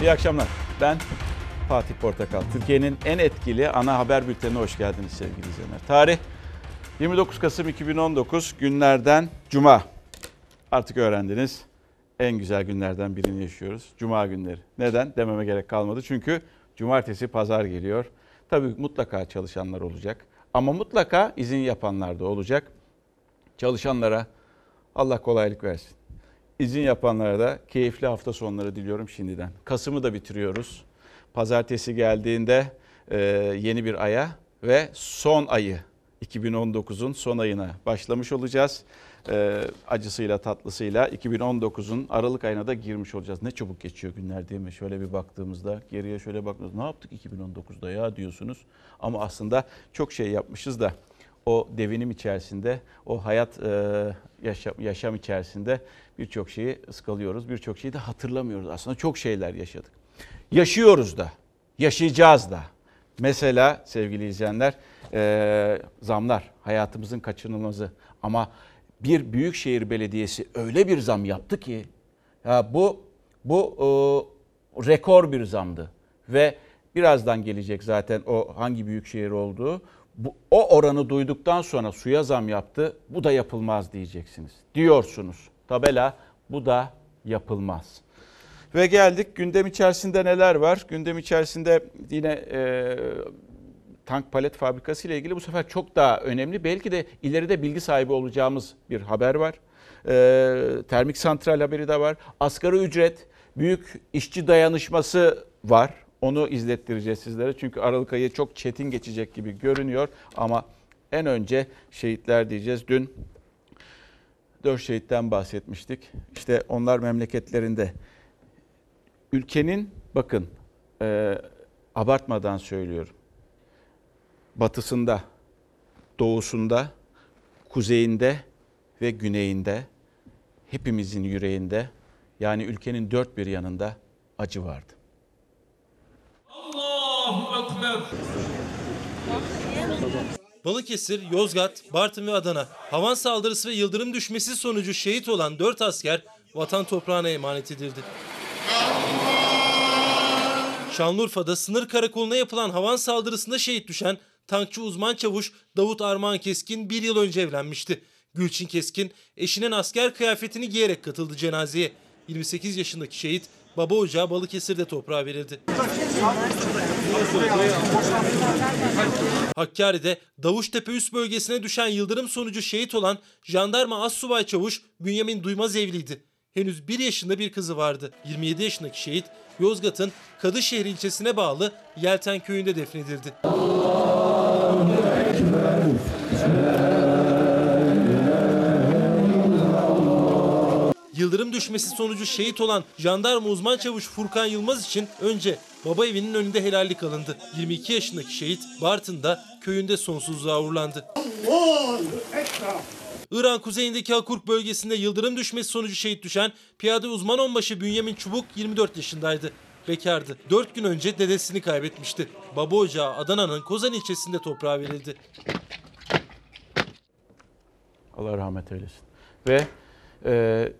İyi akşamlar. Ben Fatih Portakal. Türkiye'nin en etkili ana haber bültenine hoş geldiniz sevgili izleyenler. Tarih 29 Kasım 2019 günlerden Cuma. Artık öğrendiniz. En güzel günlerden birini yaşıyoruz. Cuma günleri. Neden? Dememe gerek kalmadı. Çünkü cumartesi pazar geliyor. Tabii mutlaka çalışanlar olacak. Ama mutlaka izin yapanlar da olacak. Çalışanlara Allah kolaylık versin. İzin yapanlara da keyifli hafta sonları diliyorum şimdiden. Kasım'ı da bitiriyoruz. Pazartesi geldiğinde e, yeni bir aya ve son ayı 2019'un son ayına başlamış olacağız. E, acısıyla tatlısıyla 2019'un Aralık ayına da girmiş olacağız. Ne çabuk geçiyor günler değil mi? Şöyle bir baktığımızda geriye şöyle baktığımızda ne yaptık 2019'da ya diyorsunuz. Ama aslında çok şey yapmışız da o devinim içerisinde, o hayat e, yaşam, yaşam içerisinde birçok şeyi ıskalıyoruz. Birçok şeyi de hatırlamıyoruz. Aslında çok şeyler yaşadık. Yaşıyoruz da, yaşayacağız da. Mesela sevgili izleyenler e, zamlar hayatımızın kaçınılmazı. Ama bir büyükşehir belediyesi öyle bir zam yaptı ki ya bu bu e, rekor bir zamdı ve birazdan gelecek zaten o hangi büyükşehir olduğu. Bu, o oranı duyduktan sonra suya zam yaptı. Bu da yapılmaz diyeceksiniz. Diyorsunuz. Tabela bu da yapılmaz. Ve geldik gündem içerisinde neler var? Gündem içerisinde yine e, tank palet fabrikası ile ilgili bu sefer çok daha önemli. Belki de ileride bilgi sahibi olacağımız bir haber var. E, termik santral haberi de var. Asgari ücret, büyük işçi dayanışması var. Onu izlettireceğiz sizlere. Çünkü Aralık ayı çok çetin geçecek gibi görünüyor. Ama en önce şehitler diyeceğiz. Dün dört şehitten bahsetmiştik. İşte onlar memleketlerinde ülkenin bakın e, abartmadan söylüyorum. Batısında, doğusunda, kuzeyinde ve güneyinde hepimizin yüreğinde yani ülkenin dört bir yanında acı vardı. Ekber. Balıkesir, Yozgat, Bartın ve Adana havan saldırısı ve yıldırım düşmesi sonucu şehit olan 4 asker vatan toprağına emanet edildi. Şanlıurfa'da sınır karakoluna yapılan havan saldırısında şehit düşen tankçı uzman çavuş Davut Armağan Keskin bir yıl önce evlenmişti. Gülçin Keskin eşinin asker kıyafetini giyerek katıldı cenazeye. 28 yaşındaki şehit baba ocağı Balıkesir'de toprağa verildi. Hakkari'de Davuştepe üst bölgesine düşen yıldırım sonucu şehit olan jandarma Assubay Çavuş Bünyamin Duymaz evliydi. Henüz 1 yaşında bir kızı vardı. 27 yaşındaki şehit Yozgat'ın Kadışehir ilçesine bağlı Yelten köyünde defnedildi. Yıldırım düşmesi sonucu şehit olan jandarma uzman çavuş Furkan Yılmaz için önce baba evinin önünde helallik alındı. 22 yaşındaki şehit Bartın'da köyünde sonsuzluğa uğurlandı. İran kuzeyindeki Hakurk bölgesinde yıldırım düşmesi sonucu şehit düşen piyade uzman onbaşı Bünyamin Çubuk 24 yaşındaydı. Bekardı. 4 gün önce dedesini kaybetmişti. Baba ocağı Adana'nın Kozan ilçesinde toprağa verildi. Allah rahmet eylesin. Ve e,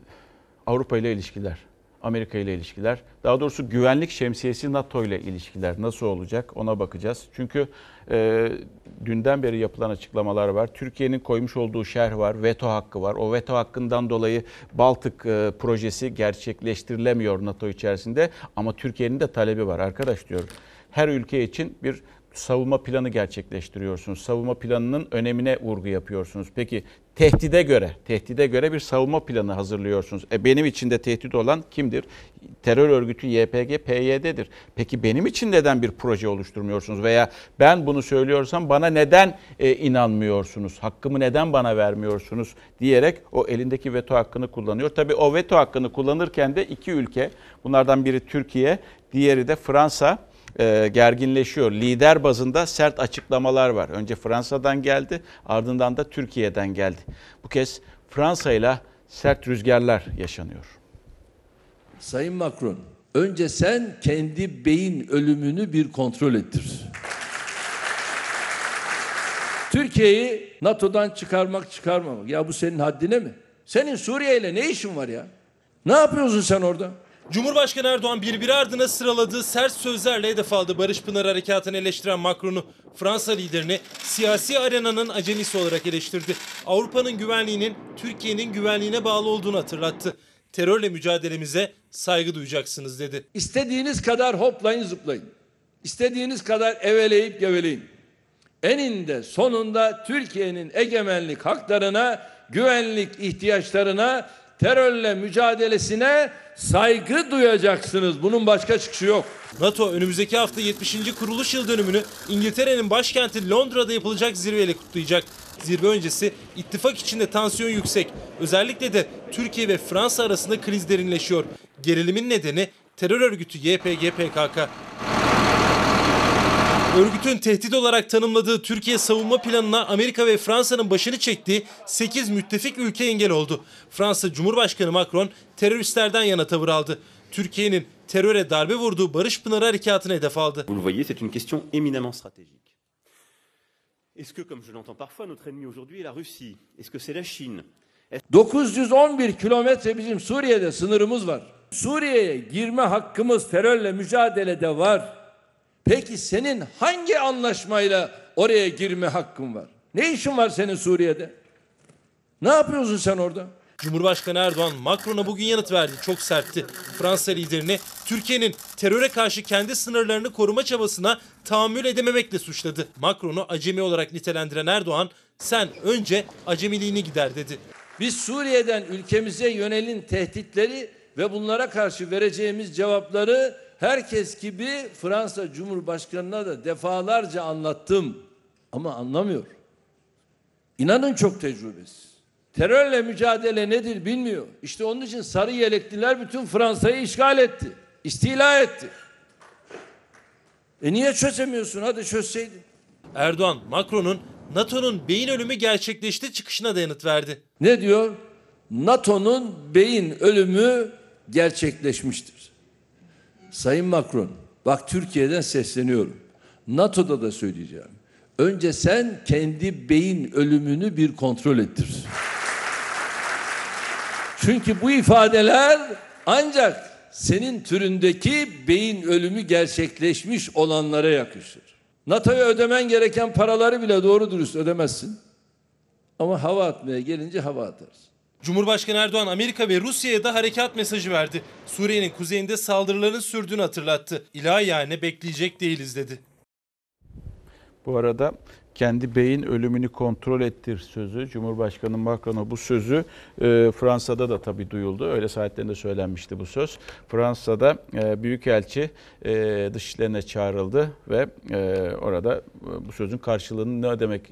Avrupa ile ilişkiler, Amerika ile ilişkiler, daha doğrusu güvenlik şemsiyesi NATO ile ilişkiler nasıl olacak ona bakacağız. Çünkü e, dünden beri yapılan açıklamalar var. Türkiye'nin koymuş olduğu şerh var, veto hakkı var. O veto hakkından dolayı Baltık e, projesi gerçekleştirilemiyor NATO içerisinde ama Türkiye'nin de talebi var arkadaş diyor. Her ülke için bir savunma planı gerçekleştiriyorsunuz. Savunma planının önemine vurgu yapıyorsunuz. Peki tehdide göre, tehdide göre bir savunma planı hazırlıyorsunuz. E benim için de tehdit olan kimdir? Terör örgütü YPG, PYD'dir. Peki benim için neden bir proje oluşturmuyorsunuz? Veya ben bunu söylüyorsam bana neden e, inanmıyorsunuz? Hakkımı neden bana vermiyorsunuz? Diyerek o elindeki veto hakkını kullanıyor. Tabii o veto hakkını kullanırken de iki ülke, bunlardan biri Türkiye, diğeri de Fransa e, gerginleşiyor. Lider bazında sert açıklamalar var. Önce Fransa'dan geldi, ardından da Türkiye'den geldi. Bu kez Fransa ile sert rüzgarlar yaşanıyor. Sayın Macron, önce sen kendi beyin ölümünü bir kontrol ettir. Türkiye'yi NATO'dan çıkarmak çıkarmamak. Ya bu senin haddine mi? Senin Suriye ile ne işin var ya? Ne yapıyorsun sen orada? Cumhurbaşkanı Erdoğan birbiri ardına sıraladığı sert sözlerle hedef aldı Barış Pınar Harekatı'nı eleştiren Macron'u. Fransa liderini siyasi arenanın acemisi olarak eleştirdi. Avrupa'nın güvenliğinin Türkiye'nin güvenliğine bağlı olduğunu hatırlattı. Terörle mücadelemize saygı duyacaksınız dedi. İstediğiniz kadar hoplayın zıplayın. İstediğiniz kadar eveleyip geveleyin. Eninde sonunda Türkiye'nin egemenlik haklarına, güvenlik ihtiyaçlarına, terörle mücadelesine saygı duyacaksınız. Bunun başka çıkışı yok. NATO önümüzdeki hafta 70. kuruluş yıl dönümünü İngiltere'nin başkenti Londra'da yapılacak zirveyle kutlayacak. Zirve öncesi ittifak içinde tansiyon yüksek. Özellikle de Türkiye ve Fransa arasında kriz derinleşiyor. Gerilimin nedeni terör örgütü YPG PKK. Örgütün tehdit olarak tanımladığı Türkiye savunma planına Amerika ve Fransa'nın başını çektiği 8 müttefik ülke engel oldu. Fransa Cumhurbaşkanı Macron teröristlerden yana tavır aldı. Türkiye'nin teröre darbe vurduğu Barış Pınarı Harekatı'nı hedef aldı. Vous le voyez, c'est une question éminemment stratégique. Est-ce que, comme je l'entends parfois, notre ennemi aujourd'hui est la Russie Est-ce que c'est la Chine 911 kilometre bizim Suriye'de sınırımız var. Suriye'ye girme hakkımız terörle mücadelede var. Peki senin hangi anlaşmayla oraya girme hakkın var? Ne işin var senin Suriye'de? Ne yapıyorsun sen orada? Cumhurbaşkanı Erdoğan Macron'a bugün yanıt verdi. Çok sertti. Fransa liderini Türkiye'nin teröre karşı kendi sınırlarını koruma çabasına tahammül edememekle suçladı. Macron'u acemi olarak nitelendiren Erdoğan sen önce acemiliğini gider dedi. Biz Suriye'den ülkemize yönelin tehditleri ve bunlara karşı vereceğimiz cevapları herkes gibi Fransa Cumhurbaşkanı'na da defalarca anlattım. Ama anlamıyor. İnanın çok tecrübesiz. Terörle mücadele nedir bilmiyor. İşte onun için sarı yelekliler bütün Fransa'yı işgal etti. İstila etti. E niye çözemiyorsun? Hadi çözseydin. Erdoğan, Macron'un NATO'nun beyin ölümü gerçekleşti çıkışına da yanıt verdi. Ne diyor? NATO'nun beyin ölümü gerçekleşmiştir. Sayın Macron, bak Türkiye'den sesleniyorum. NATO'da da söyleyeceğim. Önce sen kendi beyin ölümünü bir kontrol ettir. Çünkü bu ifadeler ancak senin türündeki beyin ölümü gerçekleşmiş olanlara yakışır. NATO'ya ödemen gereken paraları bile doğru dürüst ödemezsin. Ama hava atmaya gelince hava atarsın. Cumhurbaşkanı Erdoğan Amerika ve Rusya'ya da harekat mesajı verdi. Suriye'nin kuzeyinde saldırıların sürdüğünü hatırlattı. İlahi yani bekleyecek değiliz dedi. Bu arada kendi beyin ölümünü kontrol ettir sözü Cumhurbaşkanı Macron'a bu sözü e, Fransa'da da tabii duyuldu. Öyle saatlerinde söylenmişti bu söz. Fransa'da e, Büyükelçi e, dışişlerine çağrıldı ve e, orada e, bu sözün karşılığını ne demek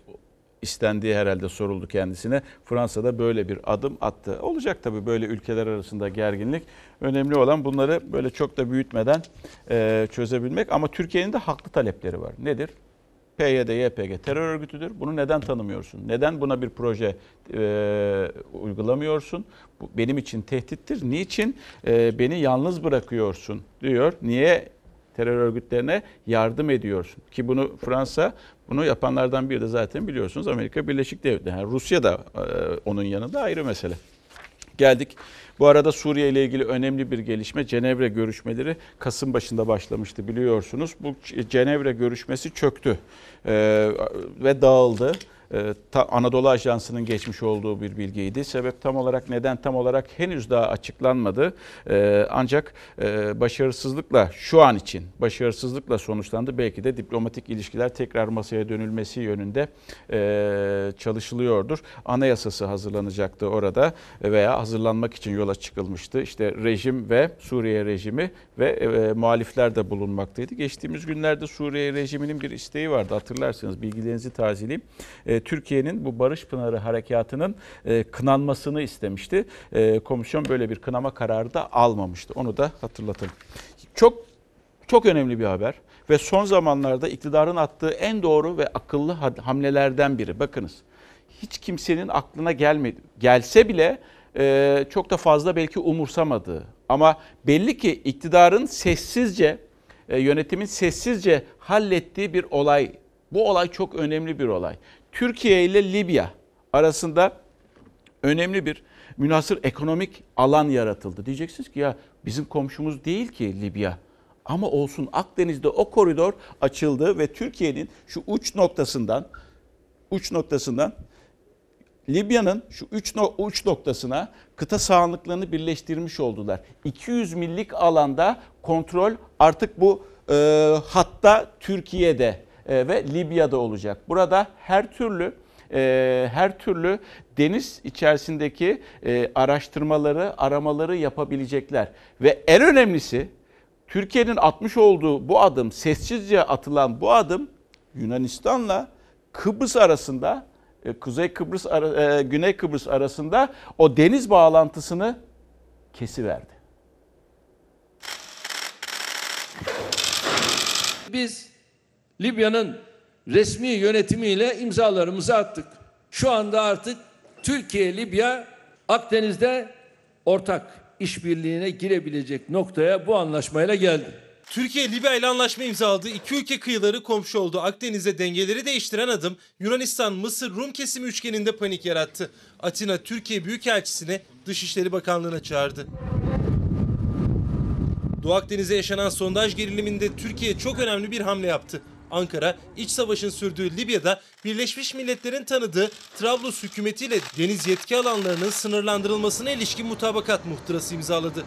istendiği herhalde soruldu kendisine. Fransa'da böyle bir adım attı. Olacak tabii böyle ülkeler arasında gerginlik. Önemli olan bunları böyle çok da büyütmeden e, çözebilmek. Ama Türkiye'nin de haklı talepleri var. Nedir? PYD, YPG terör örgütüdür. Bunu neden tanımıyorsun? Neden buna bir proje e, uygulamıyorsun? Bu benim için tehdittir. Niçin e, beni yalnız bırakıyorsun diyor. Niye terör örgütlerine yardım ediyorsun? Ki bunu Fransa bunu yapanlardan biri de zaten biliyorsunuz Amerika Birleşik Devletleri. Yani Rusya da e, onun yanında ayrı mesele. Geldik. Bu arada Suriye ile ilgili önemli bir gelişme. Cenevre görüşmeleri Kasım başında başlamıştı biliyorsunuz. Bu Cenevre görüşmesi çöktü ee, ve dağıldı. Ee, Anadolu Ajansı'nın geçmiş olduğu bir bilgiydi. Sebep tam olarak neden tam olarak henüz daha açıklanmadı. Ee, ancak e, başarısızlıkla şu an için başarısızlıkla sonuçlandı. Belki de diplomatik ilişkiler tekrar masaya dönülmesi yönünde e, çalışılıyordur. Anayasası hazırlanacaktı orada veya hazırlanmak için yola çıkılmıştı. İşte rejim ve Suriye rejimi ve e, muhalifler de bulunmaktaydı. Geçtiğimiz günlerde Suriye rejiminin bir isteği vardı. Hatırlarsınız bilgilerinizi tazeleyeyim. E, Türkiye'nin bu Barış Pınarı harekatının e, kınanmasını istemişti. E, komisyon böyle bir kınama kararı da almamıştı. Onu da hatırlatalım. Çok çok önemli bir haber ve son zamanlarda iktidarın attığı en doğru ve akıllı hamlelerden biri. Bakınız hiç kimsenin aklına gelmedi. Gelse bile e, çok da fazla belki umursamadığı ama belli ki iktidarın sessizce e, yönetimin sessizce hallettiği bir olay. Bu olay çok önemli bir olay. Türkiye ile Libya arasında önemli bir münhasır ekonomik alan yaratıldı. Diyeceksiniz ki ya bizim komşumuz değil ki Libya. Ama olsun Akdeniz'de o koridor açıldı ve Türkiye'nin şu uç noktasından uç noktasından Libya'nın şu uç, uç noktasına kıta sahanlıklarını birleştirmiş oldular. 200 millik alanda kontrol artık bu e, hatta Türkiye'de ve Libya'da olacak. Burada her türlü e, her türlü deniz içerisindeki e, araştırmaları, aramaları yapabilecekler. Ve en önemlisi Türkiye'nin atmış olduğu bu adım, sessizce atılan bu adım Yunanistan'la Kıbrıs arasında, e, Kuzey Kıbrıs, Güney Kıbrıs arasında o deniz bağlantısını kesiverdi. Biz Libya'nın resmi yönetimiyle imzalarımızı attık. Şu anda artık Türkiye, Libya Akdeniz'de ortak işbirliğine girebilecek noktaya bu anlaşmayla geldi. Türkiye Libya ile anlaşma imzaladı. İki ülke kıyıları komşu oldu. Akdeniz'de dengeleri değiştiren adım Yunanistan, Mısır, Rum kesimi üçgeninde panik yarattı. Atina Türkiye Büyükelçisini Dışişleri Bakanlığı'na çağırdı. Doğu Akdeniz'de yaşanan sondaj geriliminde Türkiye çok önemli bir hamle yaptı. Ankara, iç savaşın sürdüğü Libya'da Birleşmiş Milletler'in tanıdığı Trablus hükümetiyle deniz yetki alanlarının sınırlandırılmasına ilişkin mutabakat muhtırası imzaladı.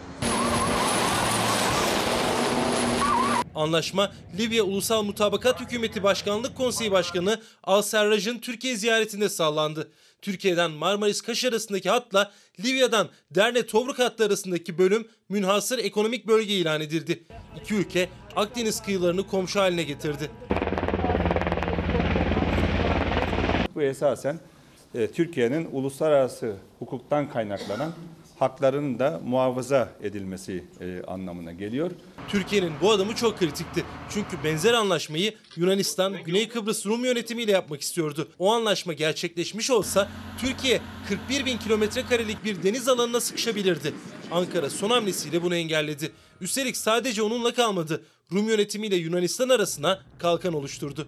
Anlaşma Libya Ulusal Mutabakat Hükümeti Başkanlık Konseyi Başkanı Al Serraj'ın Türkiye ziyaretinde sağlandı. Türkiye'den Marmaris-Kaş arasındaki hatla Libya'dan Derne-Tobruk hattı arasındaki bölüm münhasır ekonomik bölge ilan edildi. İki ülke Akdeniz kıyılarını komşu haline getirdi. Bu esasen e, Türkiye'nin uluslararası hukuktan kaynaklanan haklarının da muhafaza edilmesi e, anlamına geliyor. Türkiye'nin bu adımı çok kritikti. Çünkü benzer anlaşmayı Yunanistan, Güney Kıbrıs Rum yönetimiyle yapmak istiyordu. O anlaşma gerçekleşmiş olsa Türkiye 41 bin kilometre karelik bir deniz alanına sıkışabilirdi. Ankara son hamlesiyle bunu engelledi. Üstelik sadece onunla kalmadı. Rum yönetimiyle Yunanistan arasına kalkan oluşturdu.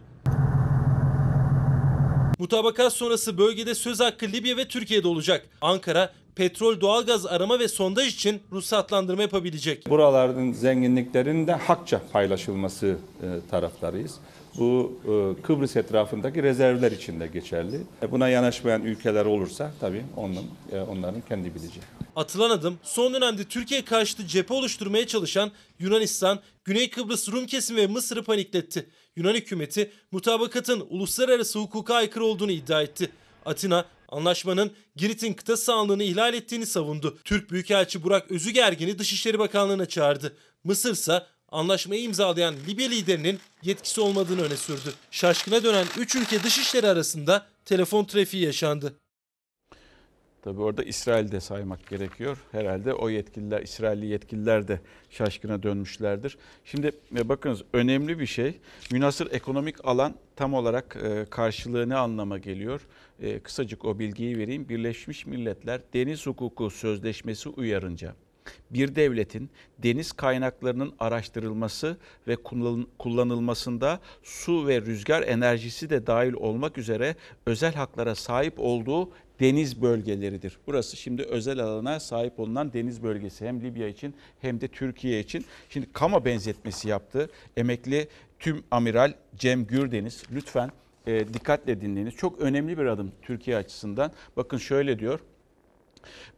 Mutabakat sonrası bölgede söz hakkı Libya ve Türkiye'de olacak. Ankara petrol, doğalgaz arama ve sondaj için ruhsatlandırma yapabilecek. Buraların zenginliklerinin de hakça paylaşılması e, taraftarıyız. Bu e, Kıbrıs etrafındaki rezervler için de geçerli. E, buna yanaşmayan ülkeler olursa tabii onun, onların kendi bileceği. Atılan adım son dönemde Türkiye karşıtı cephe oluşturmaya çalışan Yunanistan, Güney Kıbrıs Rum kesimi ve Mısır'ı panikletti. Yunan hükümeti mutabakatın uluslararası hukuka aykırı olduğunu iddia etti. Atina anlaşmanın Girit'in kıta sahanlığını ihlal ettiğini savundu. Türk Büyükelçi Burak Özügergin'i Dışişleri Bakanlığı'na çağırdı. Mısır ise anlaşmayı imzalayan Libya liderinin yetkisi olmadığını öne sürdü. Şaşkına dönen 3 ülke dışişleri arasında telefon trafiği yaşandı. Tabi orada İsrail'de saymak gerekiyor. Herhalde o yetkililer, İsrailli yetkililer de şaşkına dönmüşlerdir. Şimdi e, bakınız önemli bir şey. Münasır ekonomik alan tam olarak e, karşılığı ne anlama geliyor? E, kısacık o bilgiyi vereyim. Birleşmiş Milletler Deniz Hukuku Sözleşmesi uyarınca bir devletin deniz kaynaklarının araştırılması ve kullanılmasında su ve rüzgar enerjisi de dahil olmak üzere özel haklara sahip olduğu deniz bölgeleridir. Burası şimdi özel alana sahip olunan deniz bölgesi hem Libya için hem de Türkiye için. Şimdi Kama benzetmesi yaptı. Emekli tüm amiral Cem Gürdeniz lütfen e, dikkatle dinleyiniz. Çok önemli bir adım Türkiye açısından. Bakın şöyle diyor.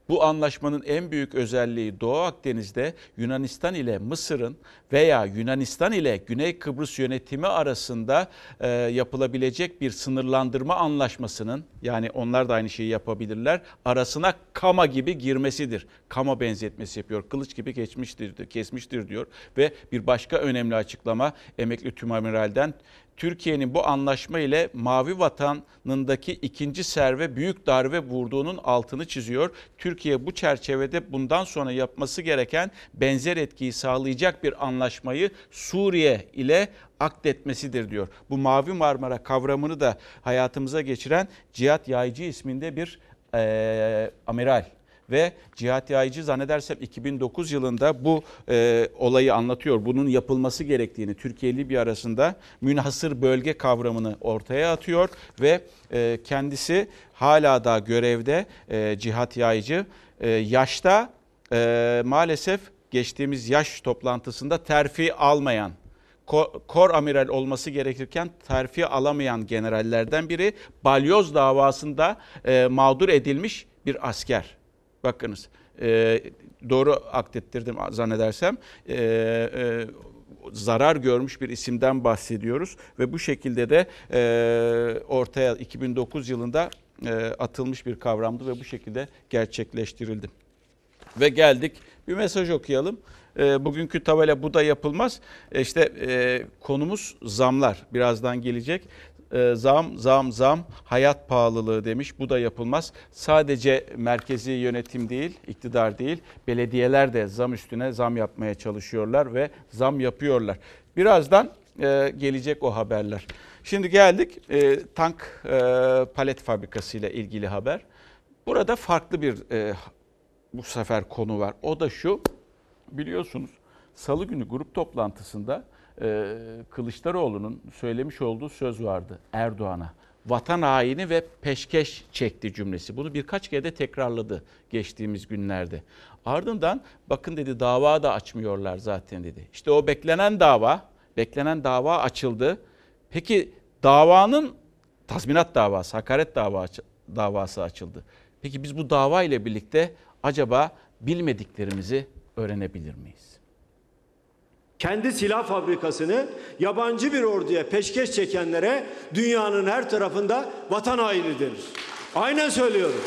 Bu anlaşmanın en büyük özelliği Doğu Akdeniz'de Yunanistan ile Mısır'ın veya Yunanistan ile Güney Kıbrıs yönetimi arasında e, yapılabilecek bir sınırlandırma anlaşmasının yani onlar da aynı şeyi yapabilirler arasına kama gibi girmesidir. Kama benzetmesi yapıyor. Kılıç gibi geçmiştir, kesmiştir diyor ve bir başka önemli açıklama emekli tümamiralden Türkiye'nin bu anlaşma ile Mavi Vatan'ındaki ikinci serve büyük darbe vurduğunun altını çiziyor. Türkiye bu çerçevede bundan sonra yapması gereken benzer etkiyi sağlayacak bir anlaşmayı Suriye ile akdetmesidir diyor. Bu Mavi Marmara kavramını da hayatımıza geçiren Cihat Yaycı isminde bir e, amiral ve Cihat Yaycı zannedersem 2009 yılında bu e, olayı anlatıyor. Bunun yapılması gerektiğini Türkiye Libya arasında münhasır bölge kavramını ortaya atıyor ve e, kendisi hala da görevde e, Cihat Yaycı e, yaşta e, maalesef geçtiğimiz yaş toplantısında terfi almayan, ko- kor amiral olması gerekirken terfi alamayan generallerden biri balyoz davasında e, mağdur edilmiş bir asker. Bakınız e, doğru aktettirdim zannedersem. E, e, zarar görmüş bir isimden bahsediyoruz ve bu şekilde de e, ortaya 2009 yılında e, atılmış bir kavramdı ve bu şekilde gerçekleştirildi. Ve geldik bir mesaj okuyalım. E, bugünkü tabela bu da yapılmaz. E, işte e, konumuz zamlar. Birazdan gelecek. E, zam, zam, zam, hayat pahalılığı demiş. Bu da yapılmaz. Sadece merkezi yönetim değil, iktidar değil, belediyeler de zam üstüne zam yapmaya çalışıyorlar ve zam yapıyorlar. Birazdan e, gelecek o haberler. Şimdi geldik e, tank palet fabrikası ile ilgili haber. Burada farklı bir bu sefer konu var. O da şu, biliyorsunuz salı günü grup toplantısında e, Kılıçdaroğlu'nun söylemiş olduğu söz vardı Erdoğan'a. Vatan haini ve peşkeş çekti cümlesi. Bunu birkaç kere de tekrarladı geçtiğimiz günlerde. Ardından bakın dedi dava da açmıyorlar zaten dedi. İşte o beklenen dava, beklenen dava açıldı. Peki davanın tazminat davası, hakaret dava, davası açıldı. Peki biz bu dava ile birlikte acaba bilmediklerimizi öğrenebilir miyiz? Kendi silah fabrikasını yabancı bir orduya peşkeş çekenlere dünyanın her tarafında vatan haini denir. Aynen söylüyorum.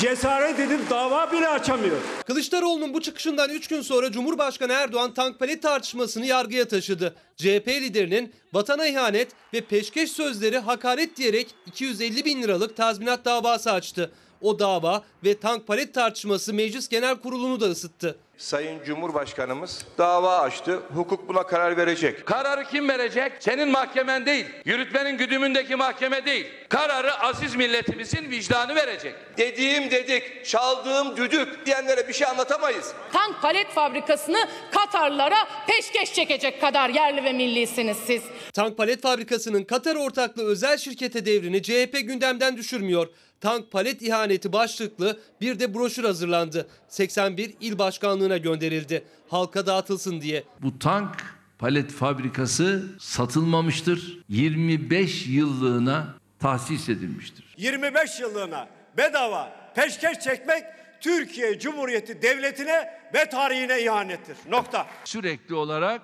Cesaret edip dava bile açamıyor. Kılıçdaroğlu'nun bu çıkışından 3 gün sonra Cumhurbaşkanı Erdoğan tank palet tartışmasını yargıya taşıdı. CHP liderinin vatana ihanet ve peşkeş sözleri hakaret diyerek 250 bin liralık tazminat davası açtı. O dava ve tank palet tartışması Meclis Genel Kurulu'nu da ısıttı. Sayın Cumhurbaşkanımız dava açtı. Hukuk buna karar verecek. Kararı kim verecek? Senin mahkemen değil. Yürütmenin güdümündeki mahkeme değil. Kararı aziz milletimizin vicdanı verecek. Dediğim dedik, çaldığım düdük diyenlere bir şey anlatamayız. Tank palet fabrikasını Katarlara peşkeş çekecek kadar yerli ve millisiniz siz. Tank palet fabrikasının Katar ortaklığı özel şirkete devrini CHP gündemden düşürmüyor. Tank palet ihaneti başlıklı bir de broşür hazırlandı. 81 il başkanlığına gönderildi. Halka dağıtılsın diye. Bu tank palet fabrikası satılmamıştır. 25 yıllığına tahsis edilmiştir. 25 yıllığına bedava peşkeş çekmek Türkiye Cumhuriyeti Devleti'ne ve tarihine ihanettir. Nokta. Sürekli olarak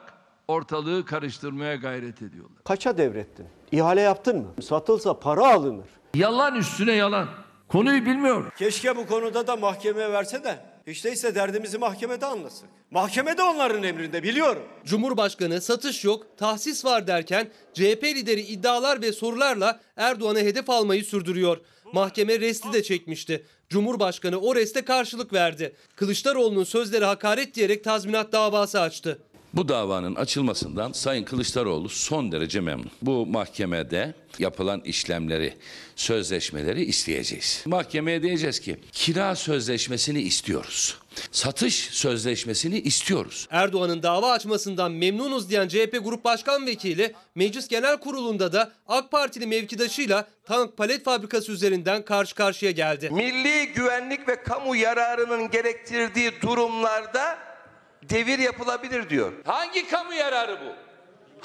ortalığı karıştırmaya gayret ediyorlar. Kaça devrettin? İhale yaptın mı? Satılsa para alınır. Yalan üstüne yalan. Konuyu bilmiyor. Keşke bu konuda da mahkemeye verse de hiç değilse derdimizi mahkemede anlasak. Mahkemede onların emrinde biliyorum. Cumhurbaşkanı satış yok, tahsis var derken CHP lideri iddialar ve sorularla Erdoğan'a hedef almayı sürdürüyor. Mahkeme resti de çekmişti. Cumhurbaşkanı o reste karşılık verdi. Kılıçdaroğlu'nun sözleri hakaret diyerek tazminat davası açtı. Bu davanın açılmasından Sayın Kılıçdaroğlu son derece memnun. Bu mahkemede yapılan işlemleri, sözleşmeleri isteyeceğiz. Mahkemeye diyeceğiz ki kira sözleşmesini istiyoruz. Satış sözleşmesini istiyoruz. Erdoğan'ın dava açmasından memnunuz diyen CHP Grup Başkan Vekili Meclis Genel Kurulu'nda da AK Partili mevkidaşıyla tank palet fabrikası üzerinden karşı karşıya geldi. Milli güvenlik ve kamu yararının gerektirdiği durumlarda devir yapılabilir diyor. Hangi kamu yararı bu?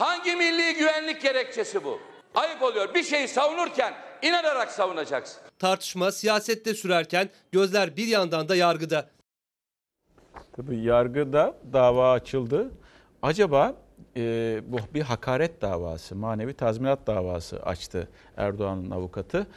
Hangi milli güvenlik gerekçesi bu? Ayıp oluyor. Bir şeyi savunurken inanarak savunacaksın. Tartışma siyasette sürerken gözler bir yandan da yargıda. Tabii yargıda dava açıldı. Acaba e, bu bir hakaret davası, manevi tazminat davası açtı Erdoğan'ın avukatı.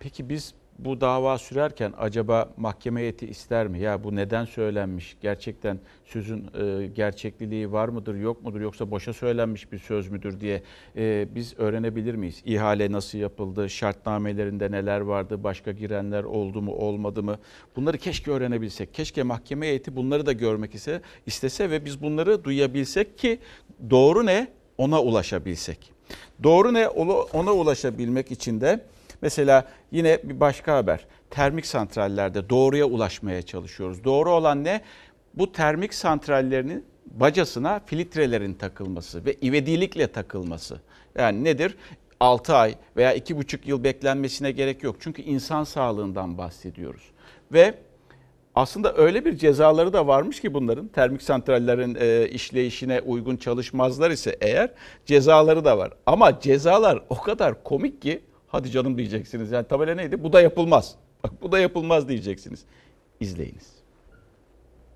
Peki biz bu dava sürerken acaba mahkeme heyeti ister mi? Ya bu neden söylenmiş? Gerçekten sözün e, gerçekliliği var mıdır, yok mudur? Yoksa boşa söylenmiş bir söz müdür diye e, biz öğrenebilir miyiz? İhale nasıl yapıldı? Şartnamelerinde neler vardı? Başka girenler oldu mu, olmadı mı? Bunları keşke öğrenebilsek. Keşke mahkeme heyeti bunları da görmek ise, istese ve biz bunları duyabilsek ki doğru ne? Ona ulaşabilsek. Doğru ne? Ona ulaşabilmek için de Mesela yine bir başka haber. Termik santrallerde doğruya ulaşmaya çalışıyoruz. Doğru olan ne? Bu termik santrallerinin bacasına filtrelerin takılması ve ivedilikle takılması. Yani nedir? 6 ay veya 2,5 yıl beklenmesine gerek yok. Çünkü insan sağlığından bahsediyoruz. Ve aslında öyle bir cezaları da varmış ki bunların termik santrallerin e, işleyişine uygun çalışmazlar ise eğer cezaları da var. Ama cezalar o kadar komik ki hadi canım diyeceksiniz. Yani tabela neydi? Bu da yapılmaz. Bak bu da yapılmaz diyeceksiniz. İzleyiniz.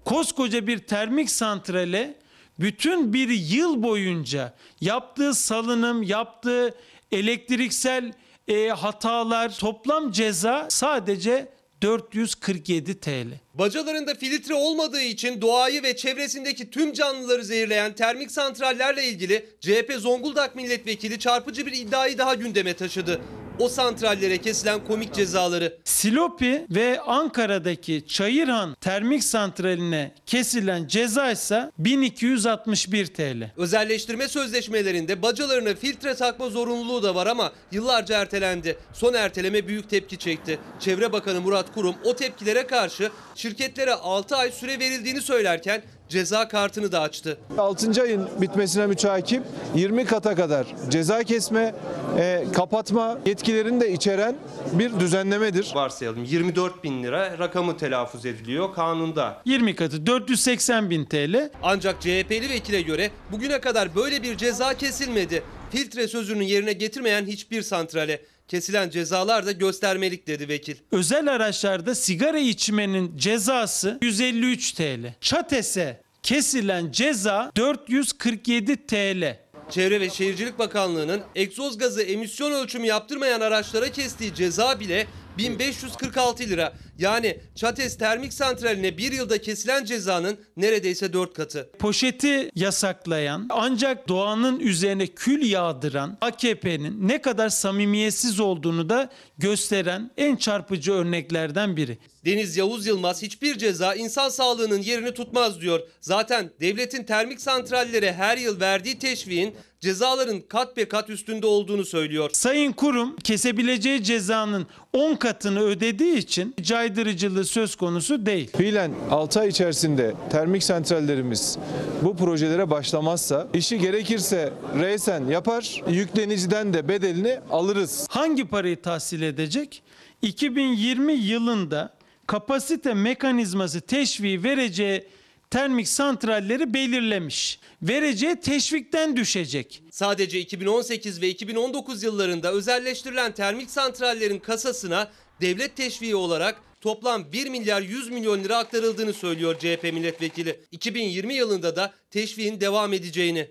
Koskoca bir termik santrale bütün bir yıl boyunca yaptığı salınım, yaptığı elektriksel e, hatalar, toplam ceza sadece 447 TL. Bacalarında filtre olmadığı için doğayı ve çevresindeki tüm canlıları zehirleyen termik santrallerle ilgili CHP Zonguldak milletvekili çarpıcı bir iddiayı daha gündeme taşıdı. O santrallere kesilen komik cezaları. Silopi ve Ankara'daki Çayırhan termik santraline kesilen ceza ise 1261 TL. Özelleştirme sözleşmelerinde bacalarına filtre takma zorunluluğu da var ama yıllarca ertelendi. Son erteleme büyük tepki çekti. Çevre Bakanı Murat Kurum o tepkilere karşı şirketlere 6 ay süre verildiğini söylerken ceza kartını da açtı. 6. ayın bitmesine müteakip 20 kata kadar ceza kesme, e, kapatma yetkilerini de içeren bir düzenlemedir. Varsayalım 24 bin lira rakamı telaffuz ediliyor kanunda. 20 katı 480 bin TL. Ancak CHP'li vekile göre bugüne kadar böyle bir ceza kesilmedi. Filtre sözünün yerine getirmeyen hiçbir santrale. Kesilen cezalar da göstermelik dedi vekil. Özel araçlarda sigara içmenin cezası 153 TL. Çatese kesilen ceza 447 TL. Çevre ve Şehircilik Bakanlığı'nın egzoz gazı emisyon ölçümü yaptırmayan araçlara kestiği ceza bile 1546 lira. Yani Çates Termik Santrali'ne bir yılda kesilen cezanın neredeyse 4 katı. Poşeti yasaklayan ancak doğanın üzerine kül yağdıran AKP'nin ne kadar samimiyetsiz olduğunu da gösteren en çarpıcı örneklerden biri. Deniz Yavuz Yılmaz hiçbir ceza insan sağlığının yerini tutmaz diyor. Zaten devletin termik santrallere her yıl verdiği teşviğin cezaların kat be kat üstünde olduğunu söylüyor. Sayın Kurum kesebileceği cezanın 10 katını ödediği için caydırıcılığı söz konusu değil. Fiilen 6 ay içerisinde termik santrallerimiz bu projelere başlamazsa işi gerekirse reysen yapar, yükleniciden de bedelini alırız. Hangi parayı tahsil edecek? 2020 yılında kapasite mekanizması teşviği vereceği termik santralleri belirlemiş. Vereceği teşvikten düşecek. Sadece 2018 ve 2019 yıllarında özelleştirilen termik santrallerin kasasına devlet teşviği olarak toplam 1 milyar 100 milyon lira aktarıldığını söylüyor CHP milletvekili. 2020 yılında da teşviğin devam edeceğini.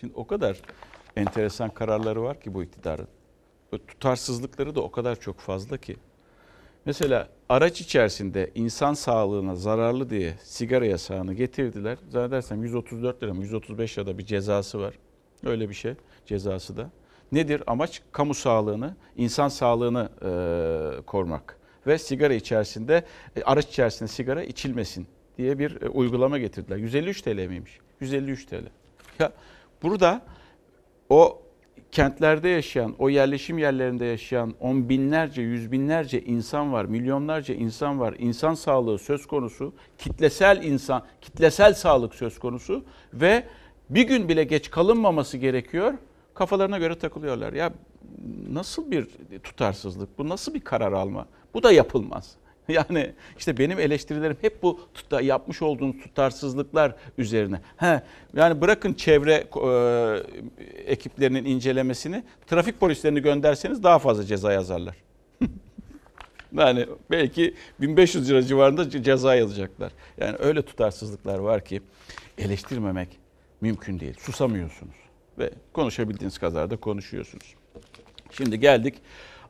Şimdi o kadar enteresan kararları var ki bu iktidarın. O tutarsızlıkları da o kadar çok fazla ki. Mesela araç içerisinde insan sağlığına zararlı diye sigara yasağını getirdiler. Zannedersem 134 lira mı 135 lira da bir cezası var. Öyle bir şey cezası da. Nedir amaç? Kamu sağlığını, insan sağlığını e, korumak. Ve sigara içerisinde, e, araç içerisinde sigara içilmesin diye bir e, uygulama getirdiler. 153 TL miymiş? 153 TL. Ya burada o kentlerde yaşayan, o yerleşim yerlerinde yaşayan on binlerce, yüz binlerce insan var, milyonlarca insan var. İnsan sağlığı söz konusu, kitlesel insan, kitlesel sağlık söz konusu ve bir gün bile geç kalınmaması gerekiyor. Kafalarına göre takılıyorlar. Ya nasıl bir tutarsızlık, bu nasıl bir karar alma? Bu da yapılmaz. Yani işte benim eleştirilerim hep bu tuta, yapmış olduğunuz tutarsızlıklar üzerine. He, yani bırakın çevre e, ekiplerinin incelemesini, trafik polislerini gönderseniz daha fazla ceza yazarlar. yani belki 1500 lira civarında ceza yazacaklar. Yani öyle tutarsızlıklar var ki eleştirmemek mümkün değil. Susamıyorsunuz ve konuşabildiğiniz kadar da konuşuyorsunuz. Şimdi geldik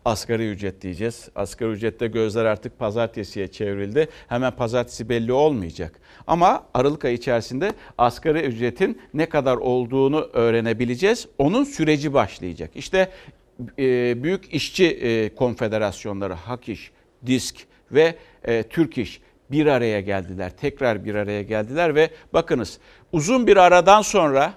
asgari ücret diyeceğiz. Asgari ücrette gözler artık pazartesiye çevrildi. Hemen pazartesi belli olmayacak. Ama Aralık ayı içerisinde asgari ücretin ne kadar olduğunu öğrenebileceğiz. Onun süreci başlayacak. İşte e, büyük işçi e, konfederasyonları HAKİŞ, DİSK ve e, Türk İş bir araya geldiler. Tekrar bir araya geldiler ve bakınız uzun bir aradan sonra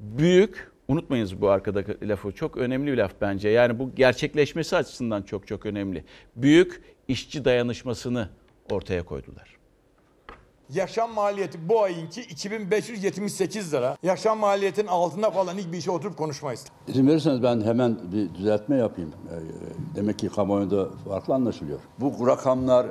büyük Unutmayınız bu arkadaki lafı. Çok önemli bir laf bence. Yani bu gerçekleşmesi açısından çok çok önemli. Büyük işçi dayanışmasını ortaya koydular. Yaşam maliyeti bu ayınki 2578 lira. Yaşam maliyetinin altında falan hiçbir işe oturup konuşmayız. İzin verirseniz ben hemen bir düzeltme yapayım. Ee, Demek ki kamuoyunda farklı anlaşılıyor. Bu rakamlar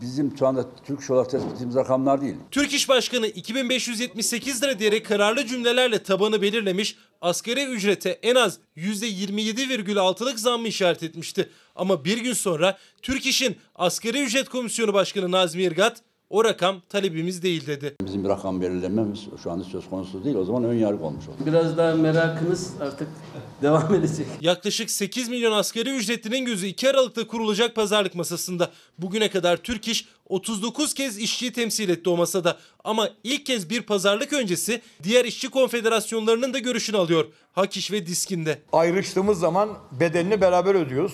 bizim şu anda Türk İş olarak tespit ettiğimiz rakamlar değil. Türk İş Başkanı 2578 lira diyerek kararlı cümlelerle tabanı belirlemiş, asgari ücrete en az %27,6'lık zammı işaret etmişti. Ama bir gün sonra Türk İş'in Asgari Ücret Komisyonu Başkanı Nazmi Irgat o rakam talebimiz değil dedi. Bizim bir rakam belirlememiz şu anda söz konusu değil. O zaman ön yargı olmuş olur. Biraz daha merakınız artık devam edecek. Yaklaşık 8 milyon asgari ücretlinin gözü 2 Aralık'ta kurulacak pazarlık masasında. Bugüne kadar Türk İş 39 kez işçiyi temsil etti o masada. Ama ilk kez bir pazarlık öncesi diğer işçi konfederasyonlarının da görüşünü alıyor. Hak İş ve Diskin'de. Ayrıştığımız zaman bedelini beraber ödüyoruz.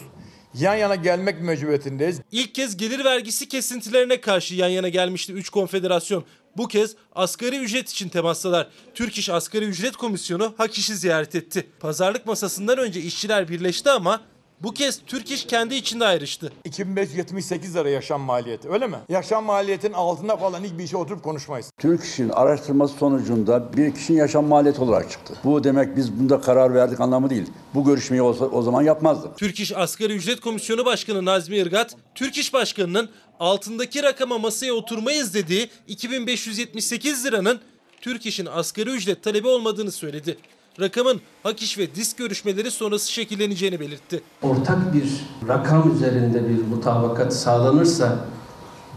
Yan yana gelmek mecburiyetindeyiz. İlk kez gelir vergisi kesintilerine karşı yan yana gelmişti 3 konfederasyon. Bu kez asgari ücret için temastalar. Türk İş Asgari Ücret Komisyonu Hak İş'i ziyaret etti. Pazarlık masasından önce işçiler birleşti ama bu kez Türk İş kendi içinde ayrıştı. 2578 lira yaşam maliyeti öyle mi? Yaşam maliyetinin altında falan hiçbir işe oturup konuşmayız. Türk İş'in araştırması sonucunda bir kişinin yaşam maliyeti olarak çıktı. Bu demek biz bunda karar verdik anlamı değil. Bu görüşmeyi o, o zaman yapmazdık. Türk İş Asgari Ücret Komisyonu Başkanı Nazmi Irgat, Türk İş Başkanı'nın altındaki rakama masaya oturmayız dediği 2578 liranın Türk İş'in asgari ücret talebi olmadığını söyledi. Rakamın Hak İş ve Disk görüşmeleri sonrası şekilleneceğini belirtti. Ortak bir rakam üzerinde bir mutabakat sağlanırsa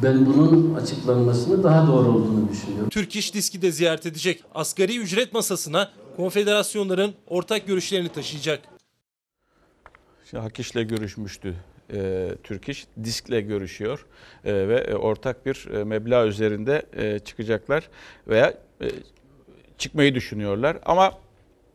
ben bunun açıklanmasını daha doğru olduğunu düşünüyorum. Türk İş Disk'i de ziyaret edecek. Asgari ücret masasına konfederasyonların ortak görüşlerini taşıyacak. Şimdi Hak İş'le görüşmüştü e, Türk İş. Disk'le görüşüyor e, ve e, ortak bir e, meblağ üzerinde e, çıkacaklar veya e, çıkmayı düşünüyorlar. Ama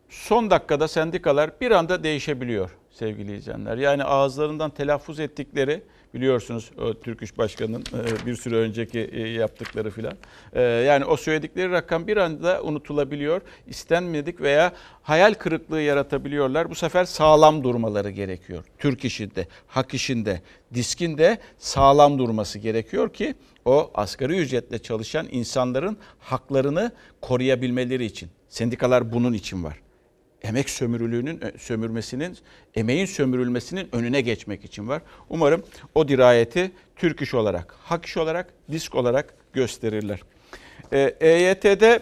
son dakikada sendikalar bir anda değişebiliyor sevgili izleyenler. Yani ağızlarından telaffuz ettikleri biliyorsunuz o Türk İş Başkanı'nın e, bir süre önceki e, yaptıkları filan. E, Yani o söyledikleri rakam bir anda unutulabiliyor. İstenmedik veya hayal kırıklığı yaratabiliyorlar. Bu sefer sağlam durmaları gerekiyor. Türk işinde, hak işinde, diskinde sağlam durması gerekiyor ki o asgari ücretle çalışan insanların haklarını koruyabilmeleri için. Sendikalar bunun için var emek sömürülüğünün sömürmesinin, emeğin sömürülmesinin önüne geçmek için var. Umarım o dirayeti Türk iş olarak, hak iş olarak, disk olarak gösterirler. Ee, EYT'de